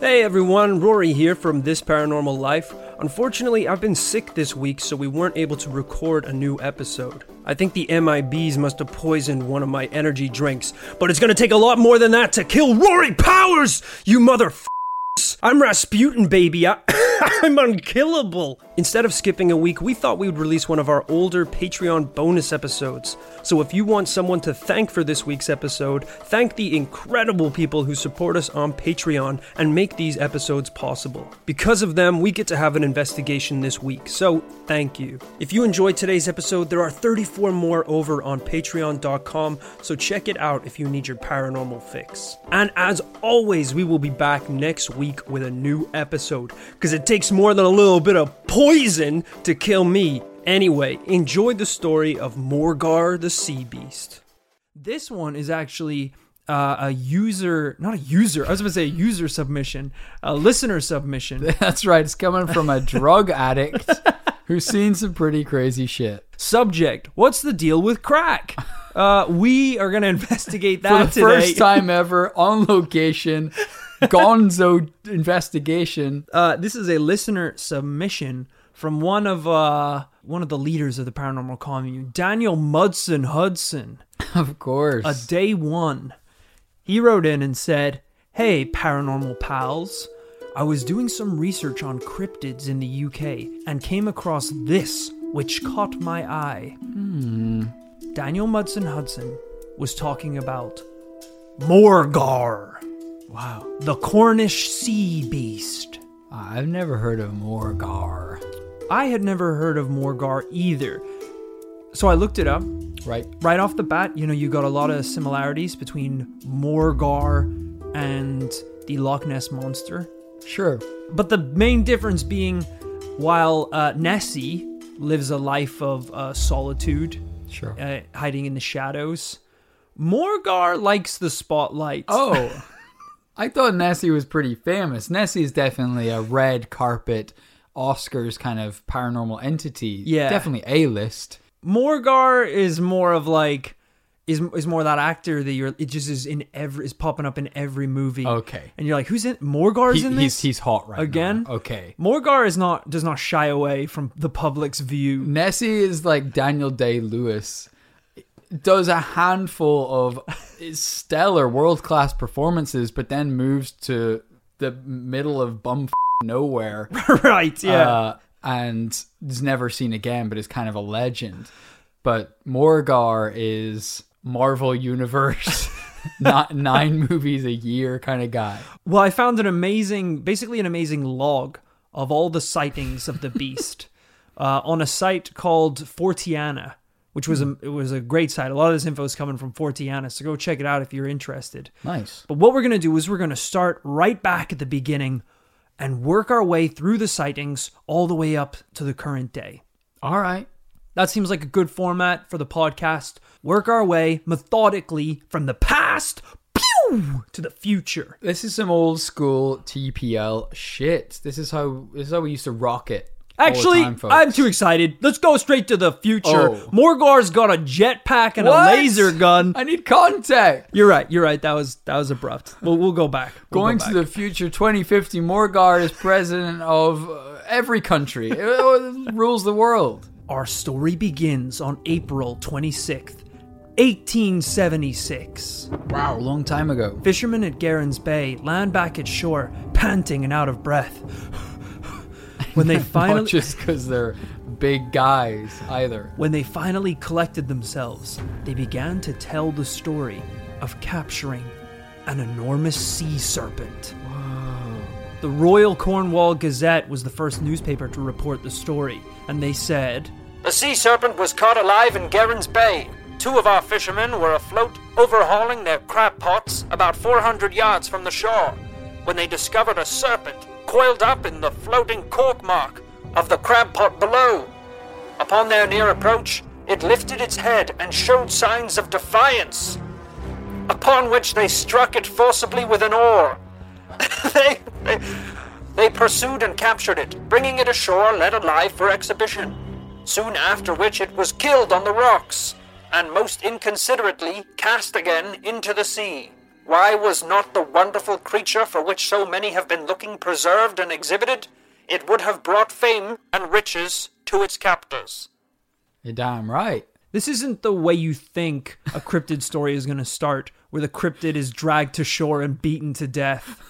Hey everyone, Rory here from This Paranormal Life. Unfortunately, I've been sick this week, so we weren't able to record a new episode. I think the MIBs must have poisoned one of my energy drinks, but it's gonna take a lot more than that to kill Rory Powers, you mother. I'm Rasputin, baby. I- I'm unkillable. Instead of skipping a week, we thought we would release one of our older Patreon bonus episodes. So if you want someone to thank for this week's episode, thank the incredible people who support us on Patreon and make these episodes possible. Because of them, we get to have an investigation this week. So thank you. If you enjoyed today's episode, there are 34 more over on patreon.com, so check it out if you need your paranormal fix. And as always, we will be back next week with a new episode because it takes more than a little bit of poison to kill me. Anyway, enjoy the story of Morgawr the Sea Beast. This one is actually uh, a user, not a user, I was going to say a user submission, a listener submission. That's right. It's coming from a drug addict who's seen some pretty crazy shit. Subject What's the deal with crack? Uh, we are going to investigate For that the today. first time ever on location, Gonzo investigation. Uh, this is a listener submission from one of uh, one of the leaders of the paranormal commune, Daniel Mudson Hudson. Of course. a day one. He wrote in and said, Hey, paranormal pals. I was doing some research on cryptids in the UK and came across this, which caught my eye. Daniel Mudson Hudson was talking about Morgawr, wow. the Cornish sea beast. I've never heard of Morgawr. I had never heard of Morgawr either. So I looked it up. Right? right off the bat, you know, you got a lot of similarities between Morgawr and the Loch Ness monster. Sure. But the main difference being, while uh, Nessie lives a life of uh, solitude, Sure. uh, hiding in the shadows, Morgawr likes the spotlight. Oh. I thought Nessie was pretty famous. Nessie is definitely a red carpet Oscars kind of paranormal entity. Yeah. Definitely A list. Morgawr is more of like. Is, is more that actor that you're it just is in every is popping up in every movie Okay. and you're like who's in Morgawr's He- in he's this he's hot right Again? now. Okay. Morgawr is not does not shy away from the public's view. Nessie is like Daniel Day Lewis. Does a handful of stellar world class performances, but then moves to the middle of bum nowhere right, yeah. uh, and is never seen again, but is kind of a legend. But Morgawr is Marvel Universe, not nine movies a year kind of guy. well, I found an amazing, basically an amazing log of all the sightings of the beast uh, on a site called Fortiana, which was a hmm. it was a great site. A lot of this info is coming from Fortiana, so go check it out if you're interested. Nice. But what we're going to do is we're going to start right back at the beginning and work our way through the sightings all the way up to the current day. All right. That seems like a good format for the podcast. Work our way methodically from the past pew, to the future. This is some old school TPL shit. This is how this is how we used to rock it. Actually, time. I'm too excited. Let's go straight to the future. Oh. Morgawr's got a jetpack and What? a laser gun. I need contact. You're right. You're right. That was that was abrupt. We'll we'll go back. We'll Going go to the future, 2050, Morgawr is president of uh, every country. It, rules the world. Our story begins on April 26th, 1876. Wow, a long time ago. Fishermen at Gerrans Bay land back at shore, panting and out of breath. When they Not finally just because they're big guys either. when they finally collected themselves, they began to tell the story of capturing an enormous sea serpent. The Royal Cornwall Gazette was the first newspaper to report the story, and they said, The sea serpent was caught alive in Gerrans Bay. Two of our fishermen were afloat, overhauling their crab pots about 400 yards from the shore, when they discovered a serpent coiled up in the floating cork mark of the crab pot below. Upon their near approach, it lifted its head and showed signs of defiance, upon which they struck it forcibly with an oar. they, they, they pursued and captured it, bringing it ashore led alive for exhibition. Soon after which it was killed on the rocks, and most inconsiderately cast again into the sea. Why was not the wonderful creature for which so many have been looking preserved and exhibited? It would have brought fame and riches to its captors. You're damn right. This isn't the way you think a cryptid story is going to start, where the cryptid is dragged to shore and beaten to death.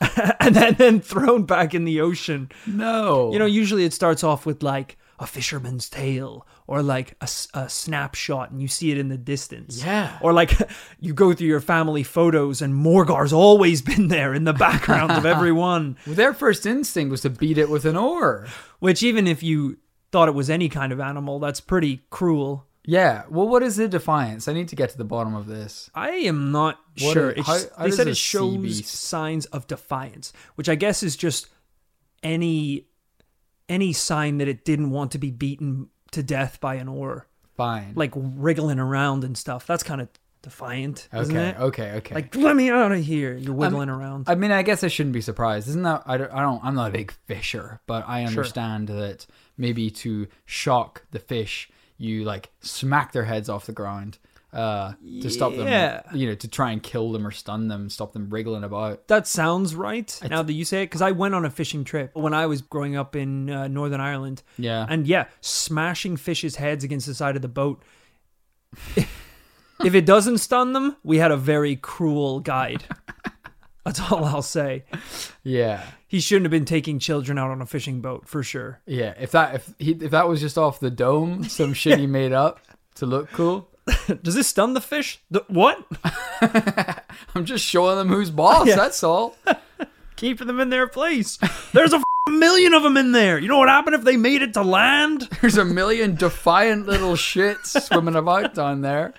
and then, then thrown back in the ocean. No. You know, usually it starts off with like a fisherman's tale or like a, a, snapshot and you see it in the distance. Yeah. Or like you go through your family photos and Morgar's always been there in the background of every one. their first instinct was to beat it with an oar. Which, even if you thought it was any kind of animal, that's pretty cruel. Yeah. Well, what is the defiance? I need to get to the bottom of this. I am not What sure. is- how- how they said it shows signs of defiance, which I guess is just any any sign that it didn't want to be beaten to death by an oar, Fine. like wriggling around and stuff. That's kind of defiant, isn't okay. it? Okay. Okay. Like, let me out of here! You're wiggling around. I mean, I guess I shouldn't be surprised. Isn't that? I don't. I don't I'm not a big fisher, but I understand that maybe to shock the fish, you like smack their heads off the ground uh, to stop Yeah. them. You know, to try and kill them or stun them, stop them wriggling about. that sounds right. now that you say it, because I went on a fishing trip when I was growing up in uh, Northern Ireland. Yeah. And yeah, smashing fish's heads against the side of the boat. if it doesn't stun them, we had a very cruel guide. That's all I'll say. Yeah. He shouldn't have been taking children out on a fishing boat for sure. Yeah. If that if he if that was just off the dome, some shit he made up to look cool. Does this stun the fish? The, what? I'm just showing them who's boss. Yeah. That's all. Keeping them in their place. There's a million of them in there. You know what happened if they made it to land? There's a million defiant little shits swimming about down there.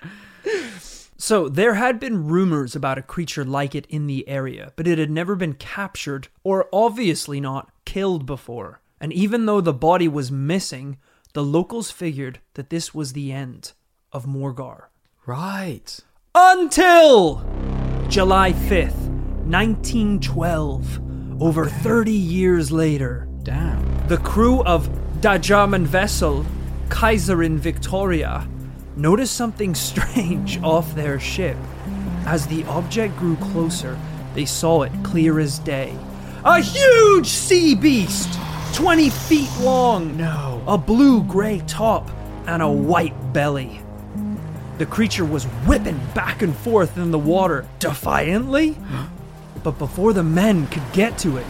So, there had been rumors about a creature like it in the area, but it had never been captured or obviously not killed before. And even though the body was missing, the locals figured that this was the end of Morgawr. Right. Until July 5th, 1912, over 30 years later, Damn. the crew of Da German vessel Kaiserin Victoria noticed something strange off their ship. As the object grew closer, they saw it clear as day. A huge sea beast, 20 feet long. No. A blue gray top and a white belly. The creature was whipping back and forth in the water defiantly. But before the men could get to it,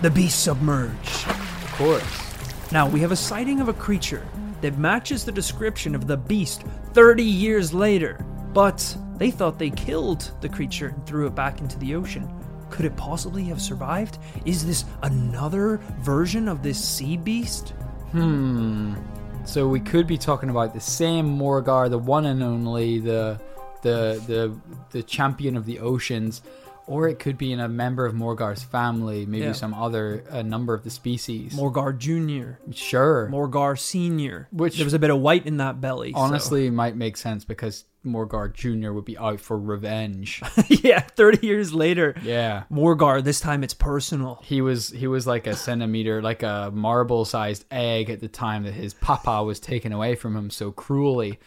the beast submerged. Of course. Now, we have a sighting of a creature that matches the description of the beast 30 years later, but they thought they killed the creature and threw it back into the ocean. Could it possibly have survived? Is this another version of this sea beast? Hmm. So we could be talking about the same Morgawr, the one and only, the the the the champion of the oceans, or it could be in a member of Morgawr's family, maybe Yeah. some other a number of the species. Morgawr Jr., sure. Morgawr Sr., Which- there was a bit of white in that belly. so- Honestly, might make sense because Morgawr Jr. would be out for revenge. yeah, 30 years later, yeah. Morgawr, this time it's personal. He was he was like a centimeter, like a marble sized egg at the time that his papa was taken away from him so cruelly.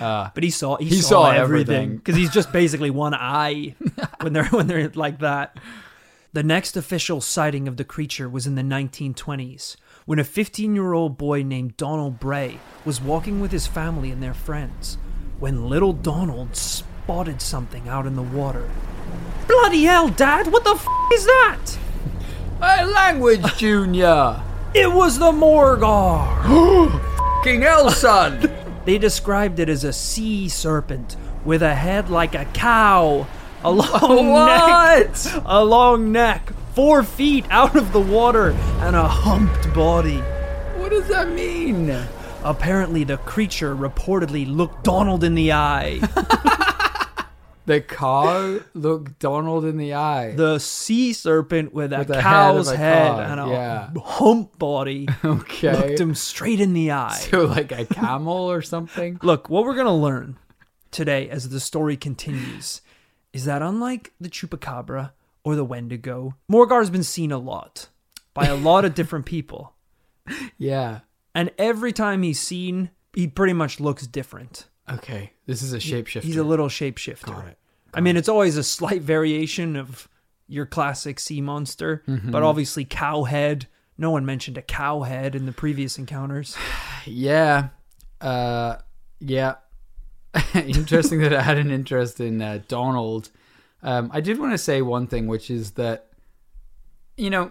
Uh, But he saw he, He saw, saw everything everything. because he's just basically one eye when they're when they're like that. The next official sighting of the creature was in the 1920s when a 15-year-old boy named Donald Bray was walking with his family and their friends when little Donald spotted something out in the water. Bloody hell, Dad! What the f- is that? hey, language, Junior. It was the Morgawr. King hell, son. They described it as a sea serpent with a head like a cow, a long neck, a long neck, four feet out of the water, and a humped body. What does that mean? Apparently, the creature reportedly looked Donald in the eye. The cow looked Donald in the eye. The sea serpent with a With head cow's of a head, and a yeah. hump body okay. looked him straight in the eye. So like a camel or something? Look, what we're going to learn today as the story continues is that unlike the chupacabra or the wendigo, Morgawr's been seen a lot by a lot of different people. Yeah. And every time he's seen, he pretty much looks different. Okay. This is a shapeshifter. He's a little shapeshifter. Got it. I mean, it's always a slight variation of your classic sea monster, Mm-hmm. but obviously cowhead. No one mentioned a cowhead in the previous encounters. Yeah. Uh, yeah. Interesting that I had an interest in uh, Donald. Um, I did want to say one thing, which is that, you know,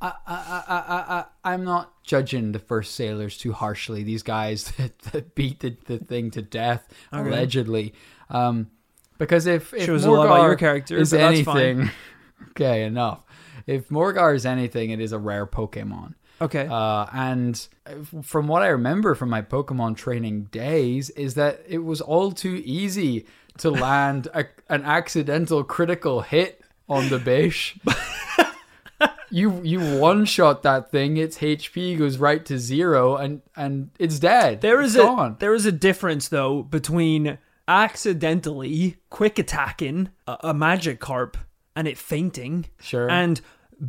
I, I, I, I, I, I'm not judging the first sailors too harshly. These guys that, that beat the, the thing to death, Okay. allegedly. Um, because if, if Shows a lot about Morgawr your character, is anything, okay, enough. If Morgawr is anything, it is a rare Pokemon. Okay. Uh, and from what I remember from my Pokemon training days, is that it was all too easy to land a, an accidental critical hit on the Bish. You you one shot that thing, its HP goes right to zero, and and it's dead. There is It's a gone. there is a difference though between accidentally quick attacking a, a Magikarp and it fainting, Sure. and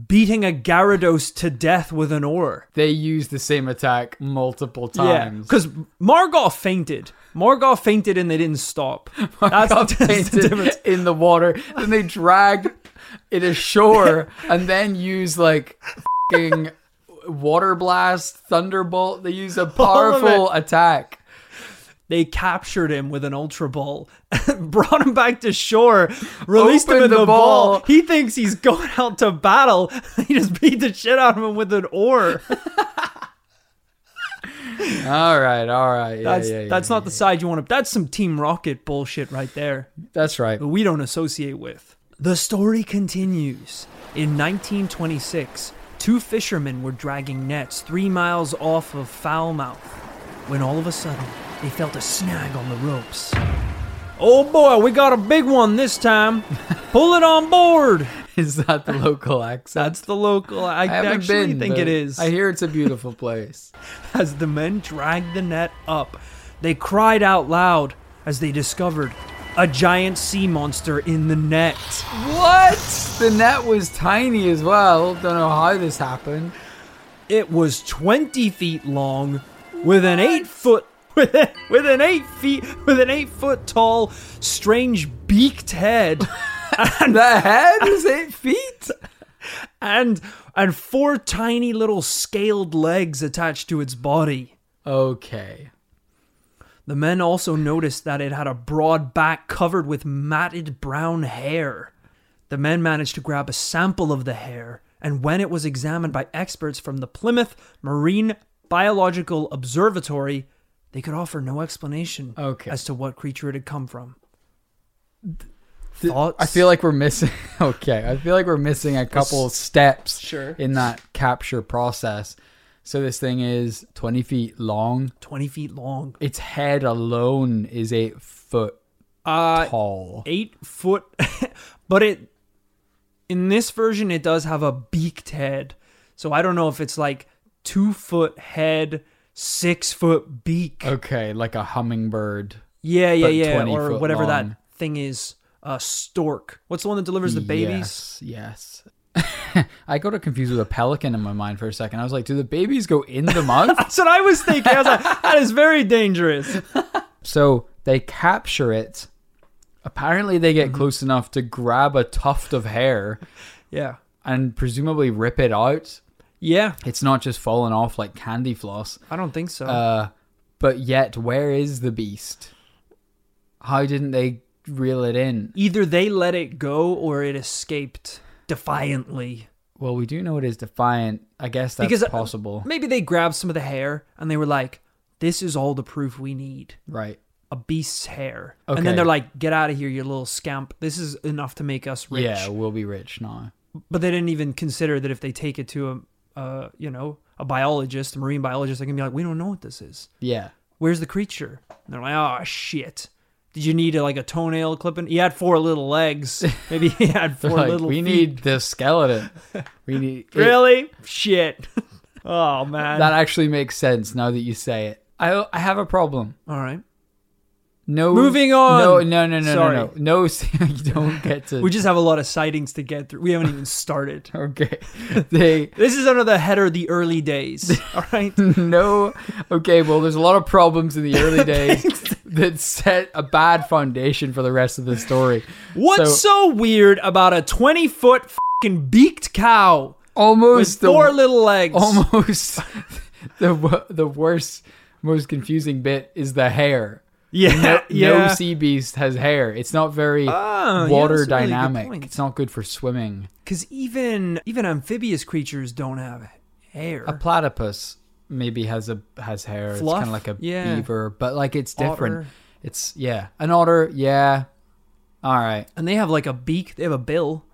beating a Gyarados to death with an oar. they use the same attack multiple Yeah, times. because Margoth fainted. Margoth fainted and they didn't stop. That's, got that's the difference. in the water. Then they dragged it ashore and then use like fucking water blast, thunderbolt. They use a powerful attack. They captured him with an ultra ball, brought him back to shore, released him in the, the ball. ball. He thinks he's going out to battle. He just beat the shit out of him with an oar. All right, all right. Yeah, That's yeah, yeah, that's not the side you want to. That's some Team Rocket bullshit right there. That's right. we don't associate with. The story continues. In 1926, two fishermen were dragging nets three miles off of Falmouth when all of a sudden they felt a snag on the ropes. Oh boy, we got a big one this time. Pull it on board. Is that the local accent? That's the local. I, I actually been. think it is. I hear it's a beautiful place. As the men dragged the net up, they cried out loud as they discovered a giant sea monster in the net. what? The net was tiny as well. Don't know how this happened. It was 20 feet long with an 8 foot with, a, with an 8 feet with an 8 foot tall strange beaked head and The head is eight feet. and and four tiny little scaled legs attached to its body. Okay. The men also noticed that it had a broad back covered with matted brown hair. The men managed to grab a sample of the hair, and when it was examined by experts from the Plymouth Marine Biological Observatory, they could offer no explanation Okay. as to what creature it had come from. Th- Thoughts? I feel like we're missing. Okay, I feel like we're missing a couple steps Sure. in that capture process. So this thing is twenty feet long. 20 feet long. Its head alone is eight foot Uh, tall. eight foot, but it in this version it does have a beaked head. So I don't know if it's like two foot head, six foot beak. Okay, like a hummingbird. yeah, yeah, yeah, or whatever long. that thing is. A stork. What's the one that delivers the babies? Yes. yes. I got it confused with a pelican in my mind for a second. I was like, do the babies go in the mouth? That's what I was thinking. I was like, that is very dangerous. so they capture it. Apparently, they Mm-hmm. get close enough to grab a tuft of hair Yeah, and presumably rip it out. Yeah. It's not just falling off like candy floss. I don't think so. Uh, but yet, where is the beast? How didn't they reel it in? Either they let it go or it escaped defiantly. Well, we do know it is defiant. I guess that's Because, uh, possible. Maybe they grabbed some of the hair and they were like, "This is all the proof we need." right. a beast's hair. Okay. And then they're like, get out of here, you little scamp. This is enough to make us rich. Yeah, we'll be rich now. But they didn't even consider that if they take it to a, uh, you know, a biologist, a marine biologist, they can be like, we don't know what this is. Yeah. Where's the creature? And they're like, oh, shit. Did you need a, like a toenail clipping? He had four little legs. Maybe he had four like, little we feet. need this skeleton. We need it- Really? Shit. oh, man. that actually makes sense now that you say it. I I have a problem. all right. No. Moving on. No, no, no, no, Sorry. no, no. No, you don't get to. We just have a lot of sightings to get through. We haven't even started. okay. They This is under the header, the early days. All right. no. Okay. Well, there's a lot of problems in the early days. that set a bad foundation for the rest of the story. What's So- so, weird about a 20 foot fucking beaked cow with Almost the four little legs? almost the the worst, most confusing bit is the hair. Yeah, No, yeah. no sea beast has hair. It's not very ah, yeah, water that's a really dynamic. it's not good for swimming. Because even even amphibious creatures don't have hair. A platypus maybe has a has hair. It's kind of like a Yeah. beaver, but like it's different. Otter. It's yeah, an otter. Yeah, all right. and they have like a beak. They have a bill.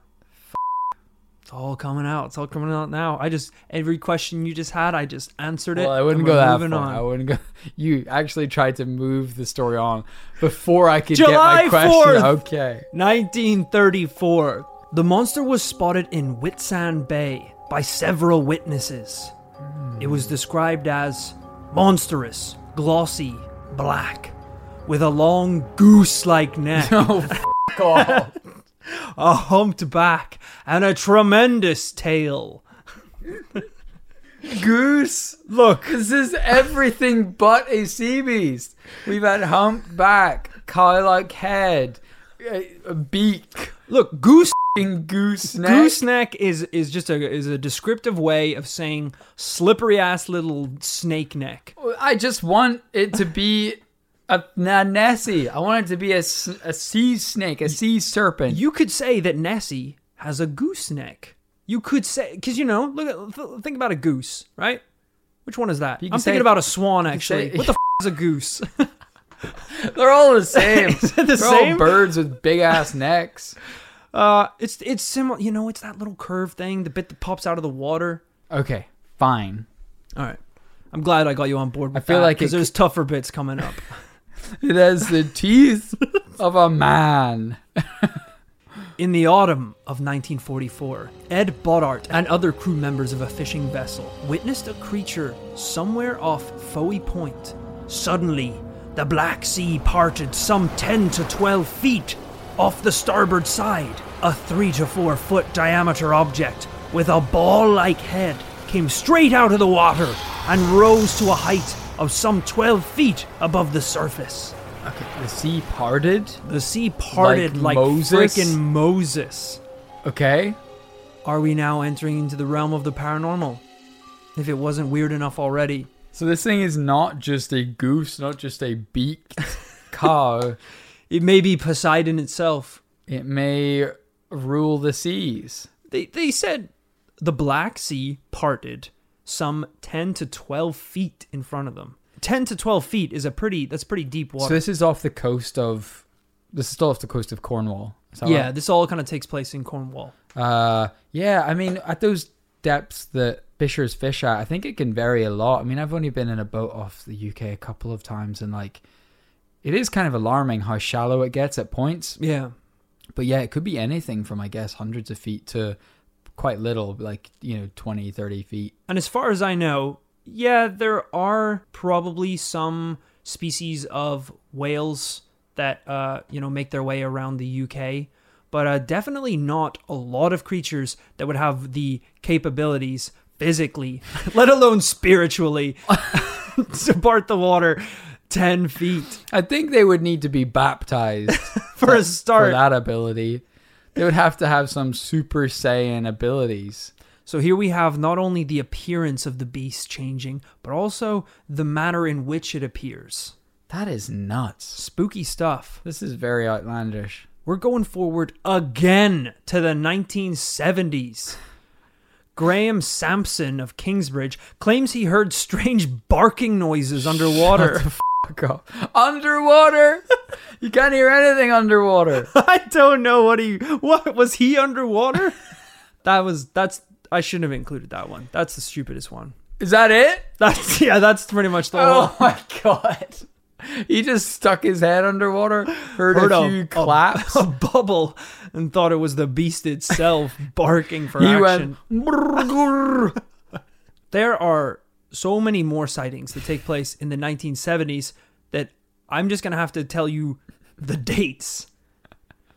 All coming out. It's all coming out now. I just every question you just had, I just answered it. Well, I wouldn't go that far. on. I wouldn't go. You actually tried to move the story on before I could July get my question. 4th. Okay. 1934. The monster was spotted in Whitsand Bay by several witnesses. Hmm. It was described as monstrous, glossy, black, with a long goose like neck, Oh, f- off. a humped back, and a tremendous tail. Goose. Look, This is everything but a sea beast. We've had humpback, cow-like head, a, beak, look, goose f***ing goose neck. gooseneck is is just a is a descriptive way of saying slippery ass little snake neck. I just want it to be a, a Nessie. I want it to be a sea snake, a sea serpent. You could say that Nessie has a gooseneck. You could say because you know, look at th- think about a goose, right? Which one is that? I'm thinking about a swan actually. say- what the f- is a goose? They're all the same. The They're same? all birds with big ass necks. uh, it's it's similar. You know, it's that little curve thing, the bit that pops out of the water. Okay, fine. All right, I'm glad I got you on board. With I feel like because there's tougher bits coming up. It has the teeth of a man. In the autumn of 1944, Ed Boddart and other crew members of a fishing vessel witnessed a creature somewhere off Fowey Point. Suddenly, the Black Sea parted some 10 to 12 feet off the starboard side. A 3 to 4 foot diameter object with a ball like head came straight out of the water and rose to a height of some 12 feet above the surface. Okay, the sea parted. The sea parted Like like, Moses? frickin' Moses. Okay. Are we now entering into the realm of the paranormal? If it wasn't weird enough already. So this thing is not just a goose, not just a beaked cow. It may be Poseidon itself. It may rule the seas. They, they said the Black Sea parted some 10 to 12 feet in front of them. 10 to 12 feet is a pretty, that's pretty deep water. So this is off the coast of. This is still off the coast of Cornwall. Yeah, right? this all kind of takes place in Cornwall. Uh, yeah. I mean, at those depths that fishers fish at, I think it can vary a lot. I mean, I've only been in a boat off the UK a couple of times, and like, it is kind of alarming how shallow it gets at points. Yeah. But yeah, it could be anything from I guess hundreds of feet to quite little, like you know, 20, 30 feet. And as far as I know, yeah, there are probably some species of whales that uh, you know make their way around the UK, but uh, definitely not a lot of creatures that would have the capabilities physically, let alone spiritually, to part the water ten feet I think they would need to be baptized for a start. for that ability. They would have to have some Super Saiyan abilities. So here we have not only the appearance of the beast changing, but also the manner in which it appears. That is nuts. Spooky stuff. This is very outlandish. We're going forward again to the 1970s. Graham Sampson of Kingsbridge claims he heard strange barking noises underwater. Fuck off. Underwater. you can't hear anything underwater. I don't know what he what was he underwater? that was that's I shouldn't have included that one. That's the stupidest one. Is that it? That's yeah, that's pretty much the oh whole Oh my god. He just stuck his head underwater, heard, Heard a a- few a- claps. a bubble and thought it was the beast itself barking for he action. went. There are so many more sightings that take place in the 1970s that I'm just going to have to tell you the dates.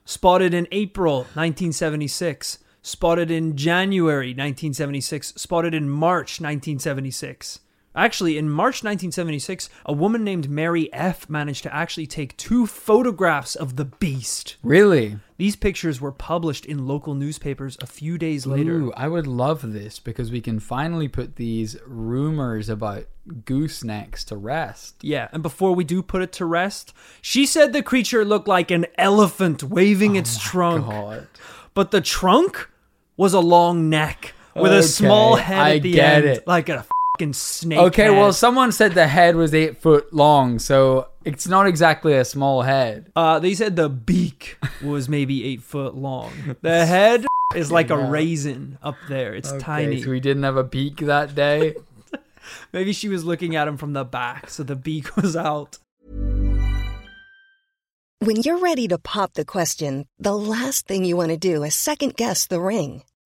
Spotted in April 1976, spotted in January 1976, spotted in March 1976. Actually, in March 1976, a woman named Mary F. managed to actually take two photographs of the beast. Really? These pictures were published in local newspapers a few days later. Ooh, I would love this because we can finally put these rumors about goosenecks to rest. Yeah, and before we do put it to rest, she said the creature looked like an elephant waving its oh trunk. Oh God. But the trunk was a long neck with a small head I at the get end, it. like a fucking snake. Okay, head. well, someone said the head was eight foot long, so it's not exactly a small head. Uh, they said the beak was maybe eight foot long. The head is like a hell. raisin up there. It's Okay, tiny. So we didn't have a beak that day. Maybe she was looking at him from the back, so the beak was out. When you're ready to pop the question, the last thing you want to do is second guess the ring.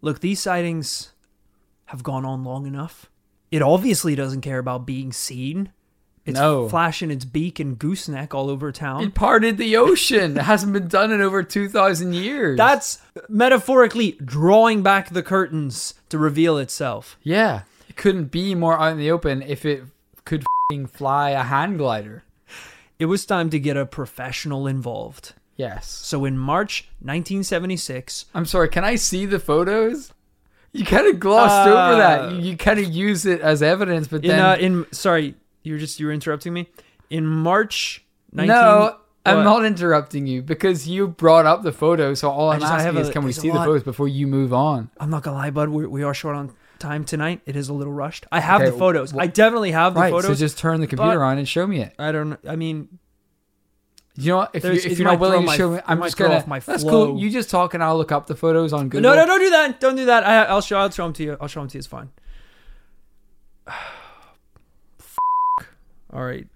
Look, these sightings have gone on long enough. It obviously doesn't care about being seen. It's No. flashing its beak and gooseneck all over town. It parted the ocean. It hasn't been done in over 2,000 years. That's metaphorically drawing back the curtains to reveal itself. Yeah. It couldn't be more out in the open if it could fing fly a hand glider. It was time to get a professional involved. Yes. So in March 1976, I'm sorry, can I see the photos? You kind of glossed over that. Uh, You, you kind of use it as evidence, but in then uh, in sorry, you're just you're interrupting me. In March 19 no, I'm not interrupting you because you brought up the photos. So all I'm just- I have is, a- can we see the photos before you move on? I'm not gonna lie, bud. We, we are short on time tonight. It is a little rushed. I have Okay, the photos. wh- I definitely have the Right. photos. So just turn the computer on and show me it. I don't. I mean, You know what? If, you, if it you're not might willing to my- show me, it I'm might just throw gonna. off my that's flow. cool. You just talk and I'll look up the photos on Google. no, no, don't do that. Don't do that. I, I'll show. I'll show them to you. I'll show them to you. It's fine. All right.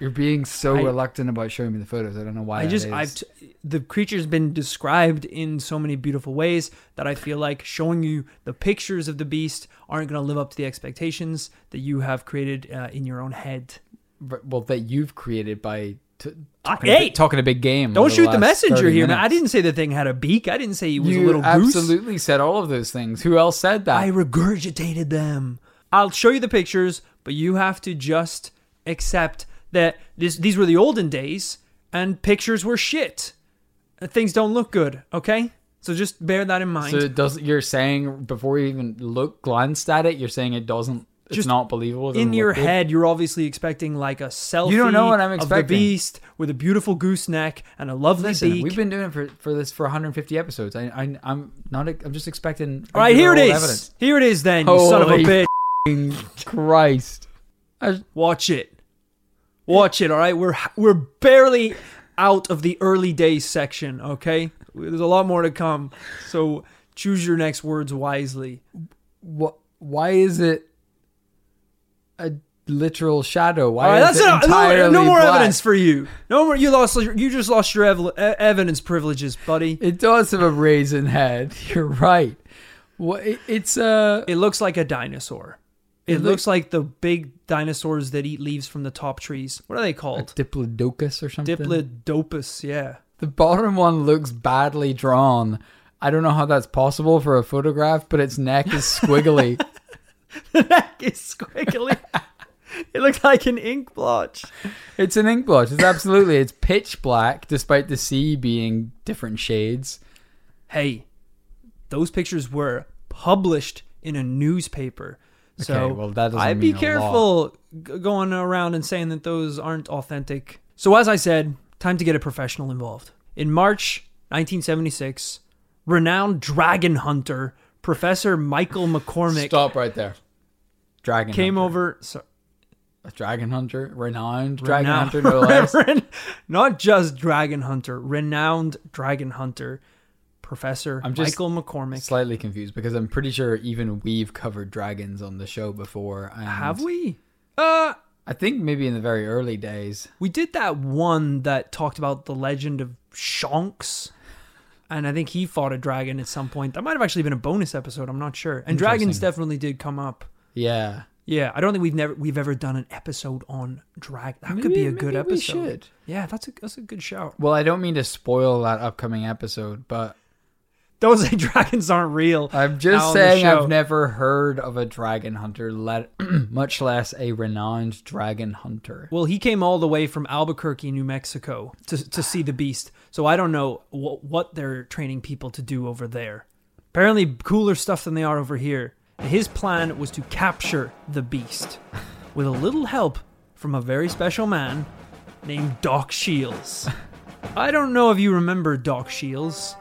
You're being so I- reluctant about showing me the photos. I don't know why. I that just is. I've t- the creature's been described in so many beautiful ways that I feel like showing you the pictures of the beast aren't going to live up to the expectations that you have created uh, in your own head. well that you've created by t- Talking, a, hey! big- talking a big game. Don't shoot the last messenger here, man. I didn't say the thing had a beak. I didn't say he was you a little goose. absolutely said all of those things. Who else said that? I regurgitated them. I'll show you the pictures, but you have to just accept that this, these were the olden days and pictures were shit. Uh, Things don't look good, okay? So just bear that in mind. so it doesn't. You're saying before you even look glanced at it, you're saying it doesn't. It's Just not believable. in your good? head, you're obviously expecting like a selfie You don't know what I'm of the expecting. beast with a beautiful gooseneck and a lovely Listen, beak. we've been doing it for, for this for 150 episodes. I, I I'm not. I'm just expecting. All right, here it is. Evidence. Here it is then, you son of a Holy bitch. Christ! Watch it. Watch it, all right? We're we're barely out of the early days section, okay? There's a lot more to come. So choose your next words wisely. What? Why is it a literal shadow? Why All right, is that's enough. No, no more black? evidence for you. No more. You lost. You just lost your ev- evidence privileges, buddy. It does have a raisin head. You're right. What? It, it's uh It looks like a dinosaur. It, It look- looks like the big dinosaurs that eat leaves from the top trees. What are they called? diplodocus or something. Diplodocus. Yeah. The bottom one looks badly drawn. I don't know how that's possible for a photograph, but its neck is squiggly. The neck is squiggly. it looks like an ink blotch. it's an ink blotch. It's absolutely. It's pitch black, despite the sea being different shades. hey, those pictures were published in a newspaper. So well, that doesn't I'd be a careful g- going around and saying that those aren't authentic. So as I said, time to get a professional involved. In March 1976, renowned dragon hunter Professor Michael McCormick Stop right there. Dragon came hunter. over. So, A dragon hunter, renowned dragon renowned- hunter, no less. not just dragon hunter, renowned dragon hunter Professor I'm just Michael McCormick. Slightly confused because I'm pretty sure even we've covered dragons on the show before. Have we? Uh, I think maybe in the very early days. We did that one that talked about the legend of Shonks. And I think he fought a dragon at some point. That might have actually been a bonus episode. I'm not sure. And dragons definitely did come up. Yeah, Yeah, I don't think we've never we've ever done an episode on drag. That could be a good maybe we episode. should. Yeah, that's a that's a good shout. Well, I don't mean to spoil that upcoming episode, but Don't say dragons aren't real. I'm just saying. I've never heard of a dragon hunter, let, much less a renowned dragon hunter. Well, he came all the way from Albuquerque, New Mexico, to to see the beast. So I don't know what what they're training people to do over there. Apparently, cooler stuff than they are over here. His plan was to capture the beast, with a little help from a very special man named Doc Shiels. I don't know if you remember Doc Shiels.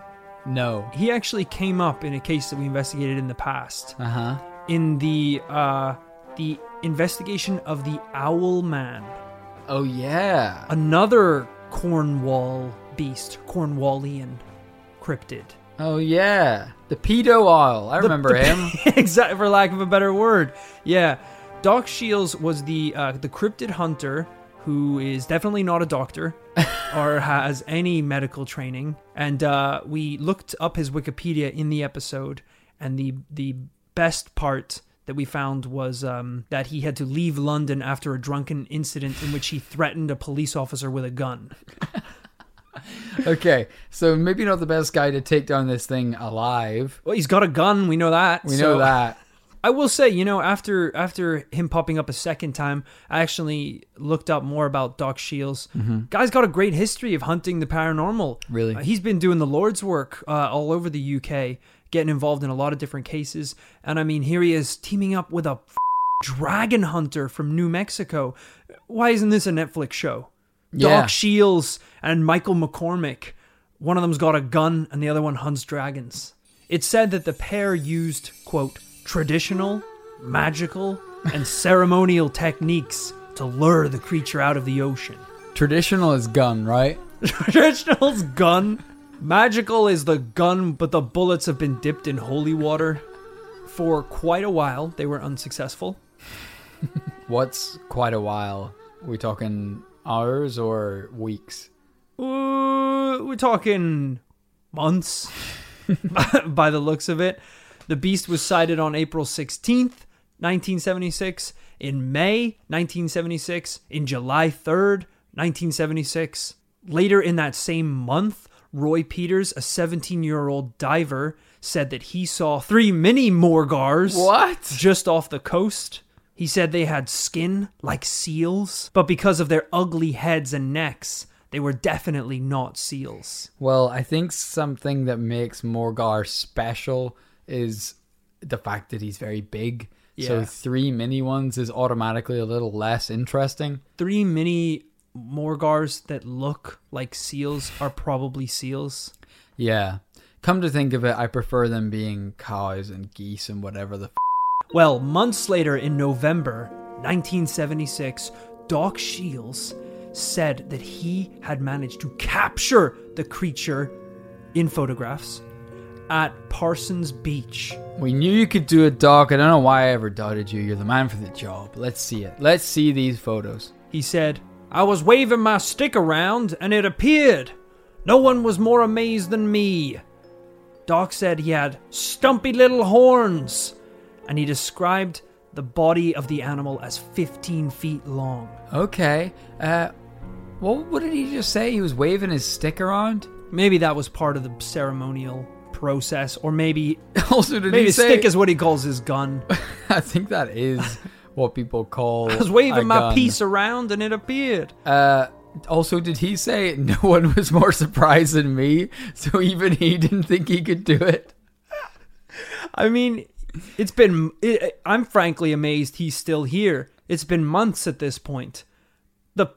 No. He actually came up in a case that we investigated in the past Uh huh. in the uh, the investigation of the Owl Man Oh yeah. another Cornwall beast, Cornwallian cryptid. Oh yeah. The pedo owl. I remember him. exactly, for lack of a better word. Yeah, Doc Shiels was the uh, the cryptid hunter who is definitely not a doctor or has any medical training. And uh, we looked up his Wikipedia in the episode, and the the best part that we found was um, that he had to leave London after a drunken incident in which he threatened a police officer with a gun. okay, so maybe not the best guy to take down this thing alive. Well, he's got a gun. We know that. We So- know that. I will say, you know, after after him popping up a second time, I actually looked up more about Doc Shiels. Guy's got a great history of hunting the paranormal. Mm-hmm. Really? Uh, he's been doing the Lord's work uh, all over the UK, getting involved in a lot of different cases. And I mean, here he is teaming up with a f- dragon hunter from New Mexico. Why isn't this a Netflix show? Yeah. Doc Shiels and Michael McCormick. One of them's got a gun and the other one hunts dragons. It's said that the pair used, quote, traditional, magical, and ceremonial techniques to lure the creature out of the ocean. Traditional is gun, right? Traditional's gun. Magical is the gun, but the bullets have been dipped in holy water. For quite a while, they were unsuccessful. What's quite a while? we talking hours or weeks? Uh, we're talking months by the looks of it. The beast was sighted on April 16th, 1976, in May 1976, in July 3rd, 1976. Later in that same month, Roy Peters, a 17 year old diver, said that he saw three mini Morgawrs What? just off the coast. He said they had skin like seals, but because of their ugly heads and necks, they were definitely not seals. Well, I think something that makes Morgawr special is the fact that he's very big. So three mini ones is automatically a little less interesting. Three mini Morgawrs that look like seals are probably seals. Yeah. Come to think of it, I prefer them being cows and geese and whatever the f- Well, months later in November 1976, Doc Shiels said that he had managed to capture the creature in photographs at Parsons Beach. We knew you could do it, Doc. I don't know why I ever doubted you. You're the man for the job. Let's see it. Let's see these photos. He said, I was waving my stick around and it appeared. No one was more amazed than me. Doc said he had stumpy little horns, and he described the body of the animal as 15 feet long. Okay. Uh, what, what did he just say? He was waving his stick around? Maybe that was part of the ceremonial process, or maybe also, did maybe he say? stick is what he calls his gun. I think that is what people call. I was waving my gun. piece around and it appeared. Uh, also, did he say no one was more surprised than me? So even he didn't think he could do it. I mean, It's been. It, I'm frankly amazed he's still here. It's been months at this point. The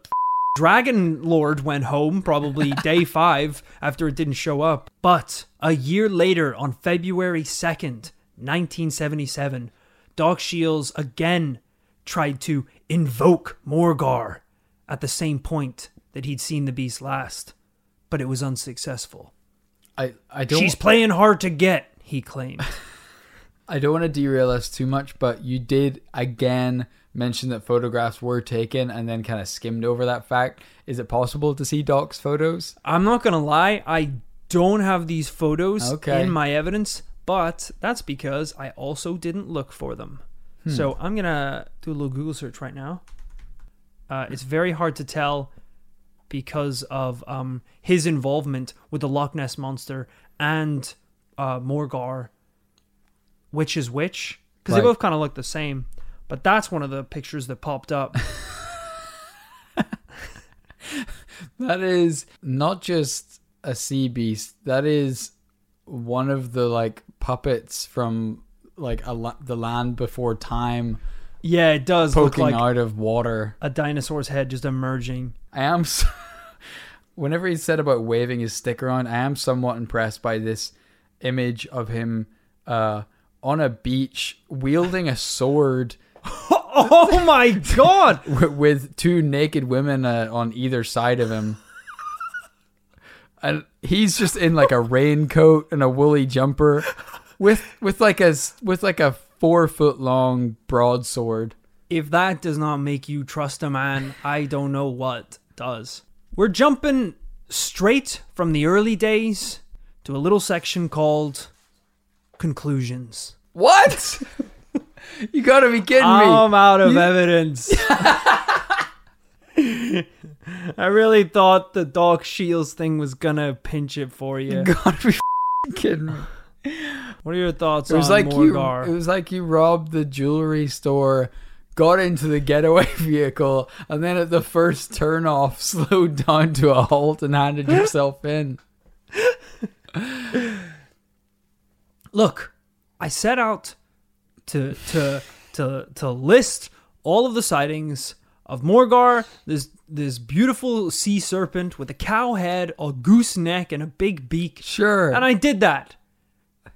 Dragon Lord went home probably day five after it didn't show up. But a year later, on February 2nd, 1977, Doc Shiels again tried to invoke Morgawr at the same point that he'd seen the beast last, but it was unsuccessful. I, I don't She's playing hard to get, he claimed. I don't want to derail us too much, but you did again mention that photographs were taken and then kind of skimmed over that fact. Is it possible to see Doc's photos? I'm not gonna lie, I don't have these photos Okay. in my evidence, but that's because I also didn't look for them. Hmm. So I'm gonna do a little Google search right now. Uh, it's very hard to tell because of um, his involvement with the Loch Ness monster and uh, Morgawr, which is which, because they both kind of look the same. But that's one of the pictures that popped up. That is not just a sea beast. That is one of the like puppets from like a la- the land before time yeah, it does look poking like out of water. a dinosaur's head just emerging. I am. So, whenever he said about waving his stick around, I am somewhat impressed by this image of him uh, on a beach wielding a sword Oh my god! with two naked women uh, on either side of him. And he's just in like a raincoat and a woolly jumper with with like a with like a 4 foot long broadsword. If that does not make you trust a man, I don't know what does. We're jumping straight from the early days to a little section called conclusions. What? you got to be kidding me. I'm out of evidence. I really thought the Doc Shiels thing was gonna pinch it for you. You gotta be kidding me. What are your thoughts It was on like Morgawr? you. It was like you robbed the jewelry store, got into the getaway vehicle, and then at the first turn off, slowed down to a halt and handed yourself in. Look, I set out to to to to list all of the sightings of Morgawr, this this beautiful sea serpent with a cow head, a goose neck, and a big beak. Sure. And I did that.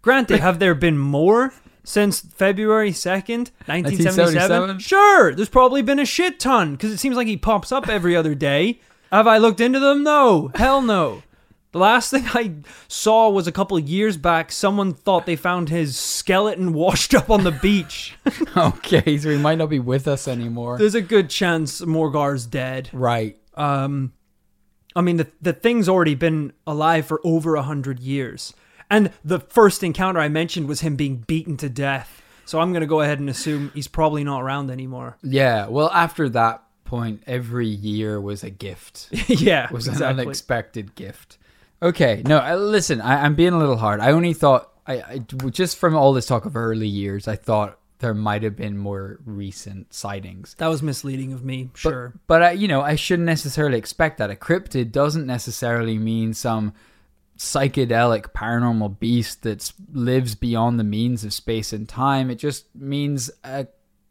Granted, have there been more since February 2nd, 1977? 1977? Sure, there's probably been a shit ton because it seems like he pops up every other day. Have I looked into them? No. Hell no. The last thing I saw was a couple of years back. Someone thought they found his skeleton washed up on the beach. okay, so he might not be with us anymore. There's a good chance Morgawr's dead. right. Um, I mean, the the thing's already been alive for over a hundred years, and the first encounter I mentioned was him being beaten to death. So I'm gonna go ahead and assume he's probably not around anymore. Yeah. Well, after that point, every year was a gift. yeah, it was an unexpected gift. Okay, no, uh, listen, I, I'm being a little hard. I only thought, I, I just from all this talk of early years, I thought there might have been more recent sightings. that was misleading of me. Sure. But I, you know, I shouldn't necessarily expect that. A cryptid doesn't necessarily mean some psychedelic paranormal beast that lives beyond the means of space and time. It just means a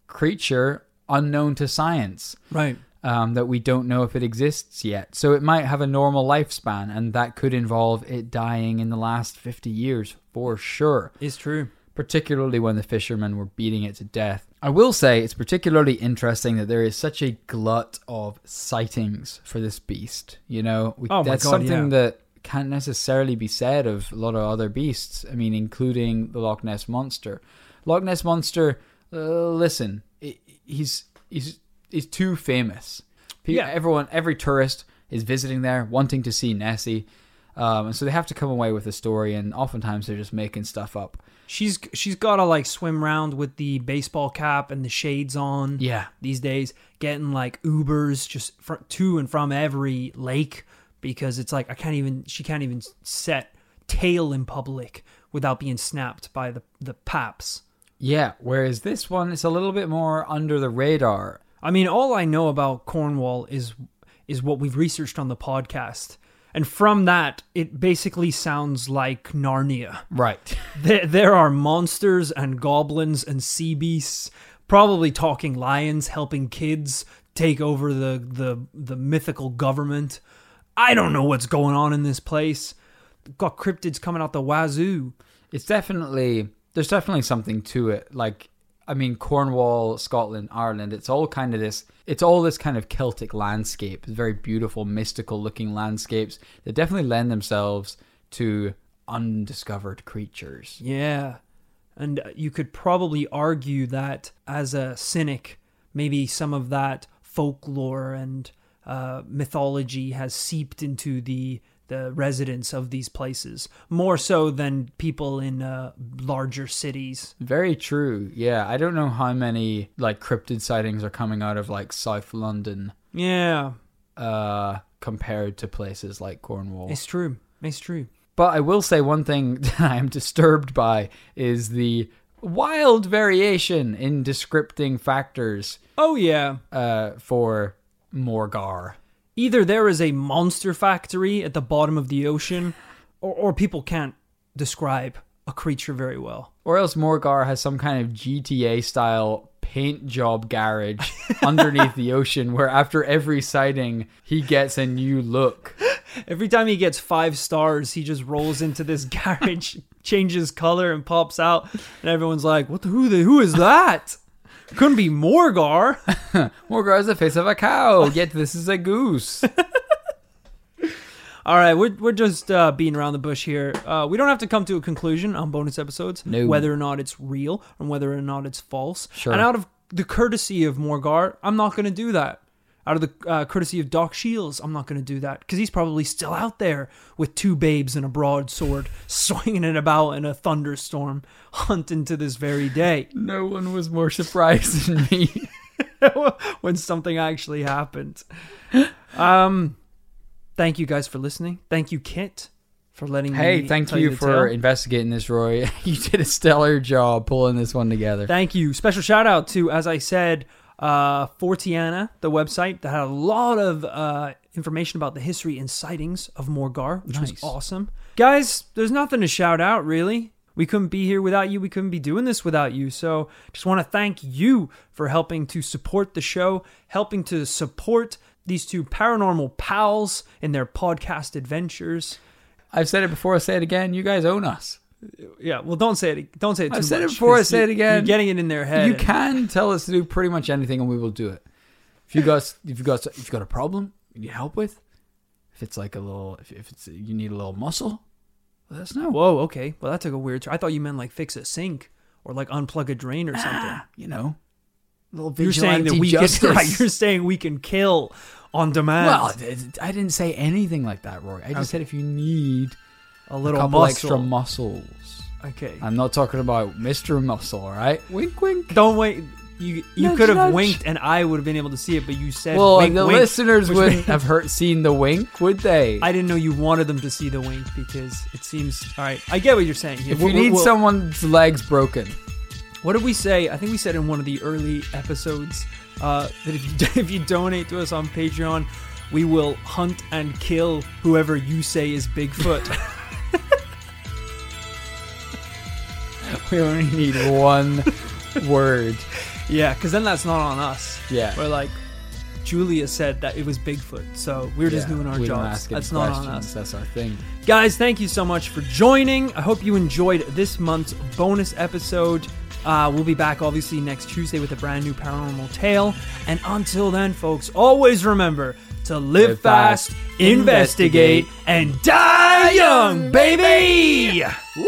creature unknown to science right. Um, that we don't know if it exists yet. So it might have a normal lifespan, and that could involve it dying in the last 50 years for sure, It's true. particularly when the fishermen were beating it to death. I will say it's particularly interesting that there is such a glut of sightings for this beast. You know, we, Oh that's God, something yeah. that can't necessarily be said of a lot of other beasts. I mean, including the Loch Ness monster. Loch Ness monster. Uh, listen, he's he's he's too famous. Pe- Yeah. everyone, every tourist is visiting there, wanting to see Nessie, um, and so they have to come away with a story. And oftentimes they're just making stuff up. She's she's got to like swim around with the baseball cap and the shades on. Yeah. these days, getting like Ubers just fr- to and from every lake because it's like I can't even she can't even set tail in public without being snapped by the the paps. Yeah. Whereas this one, it's a little bit more under the radar. I mean, all I know about Cornwall is is what we've researched on the podcast. And from that, it basically sounds like Narnia. Right. There, there are monsters and goblins and sea beasts, probably talking lions helping kids take over the, the, the mythical government. I don't know what's going on in this place. Got cryptids coming out the wazoo. It's definitely there's definitely something to it. Like I mean Cornwall, Scotland, Ireland, it's all kind of this it's all this kind of Celtic landscape. Very beautiful, mystical looking landscapes that definitely lend themselves to undiscovered creatures. Yeah. And you could probably argue that as a cynic, maybe some of that folklore and uh, mythology has seeped into the the residents of these places more so than people in uh, larger cities. Very true. Yeah, I don't know how many like cryptid sightings are coming out of like South London Yeah, uh compared to places like Cornwall. it's true. It's true. But I will say one thing that I am disturbed by is the wild variation in descripting factors Oh yeah. uh, for Morgawr. Either there is a monster factory at the bottom of the ocean, or, or people can't describe a creature very well. Or else Morgawr has some kind of GTA style paint job garage underneath the ocean where after every sighting he gets a new look. Every time he gets five stars, he just rolls into this garage, changes color, and pops out, and everyone's like, "What the who the who is that?" Couldn't be Morgawr. Morgawr is the face of a cow, yet this is a goose. All right, we're we're just uh, beating around the bush here. Uh, we don't have to come to a conclusion on bonus episodes, No. whether or not it's real and whether or not it's false. Sure. And out of the courtesy of Morgawr, I'm not going to do that. Out of the uh, courtesy of Doc Shiels, I'm not going to do that because he's probably still out there with two babes and a broadsword, swinging it about in a thunderstorm, hunting to this very day No one was more surprised than me. when something actually happened. Um, thank you guys for listening. Thank you, Kit, for letting me. Hey, thank tell you for tale. investigating this, Roy. You did a stellar job pulling this one together. Thank you. Special shout out to, as I said, uh, Forteana, the website that had a lot of uh, information about the history and sightings of Morgawr, which Nice. was awesome. Guys, there's nothing to shout out, really. We couldn't be here without you. We couldn't be doing this without you. So just want to thank you for helping to support the show, helping to support these two paranormal pals in their podcast adventures. I've said it before, I'll say it again. You guys own us. Yeah, well, don't say it. Don't say it too I've said it before, I say it again. You're getting it in their head. You can tell us to do pretty much anything and we will do it. If you got if you got if you got a problem you need help with, if it's like a little if, if it's you need a little muscle, let us know. Whoa, okay. Well, that took a weird turn. I thought you meant like fix a sink or like unplug a drain or ah, something. You know, little You're saying that we justice. can, right, you're saying we can kill on demand. well, I- I didn't say anything like that, Roy. I just said if you need a a little couple muscle. extra muscles. okay. I'm not talking about Mr. Muscle, all right? Wink, wink. Don't wait. You you Nudge, could have nudge. winked and I would have been able to see it, but you said Well, wink, the wink, listeners wouldn't means- have heard seen the wink, would they? I didn't know you wanted them to see the wink because it seems all right. I get what you're saying here. if you We'll- need we'll- someone's legs broken, What did we say? I think we said in one of the early episodes uh, that if you if you donate to us on Patreon, we will hunt and kill whoever you say is Bigfoot. we only need one word. yeah, because then that's not on us. Yeah. We're like, Julia said that it was Bigfoot, so we're just Yeah, doing our jobs. That's not on us. That's our thing. Guys, thank you so much for joining. I hope you enjoyed this month's bonus episode. Uh, we'll be back obviously next Tuesday with a brand new paranormal tale. And until then, folks, always remember to live, Live fast, fast, investigate, investigate, and die young, baby! Woo!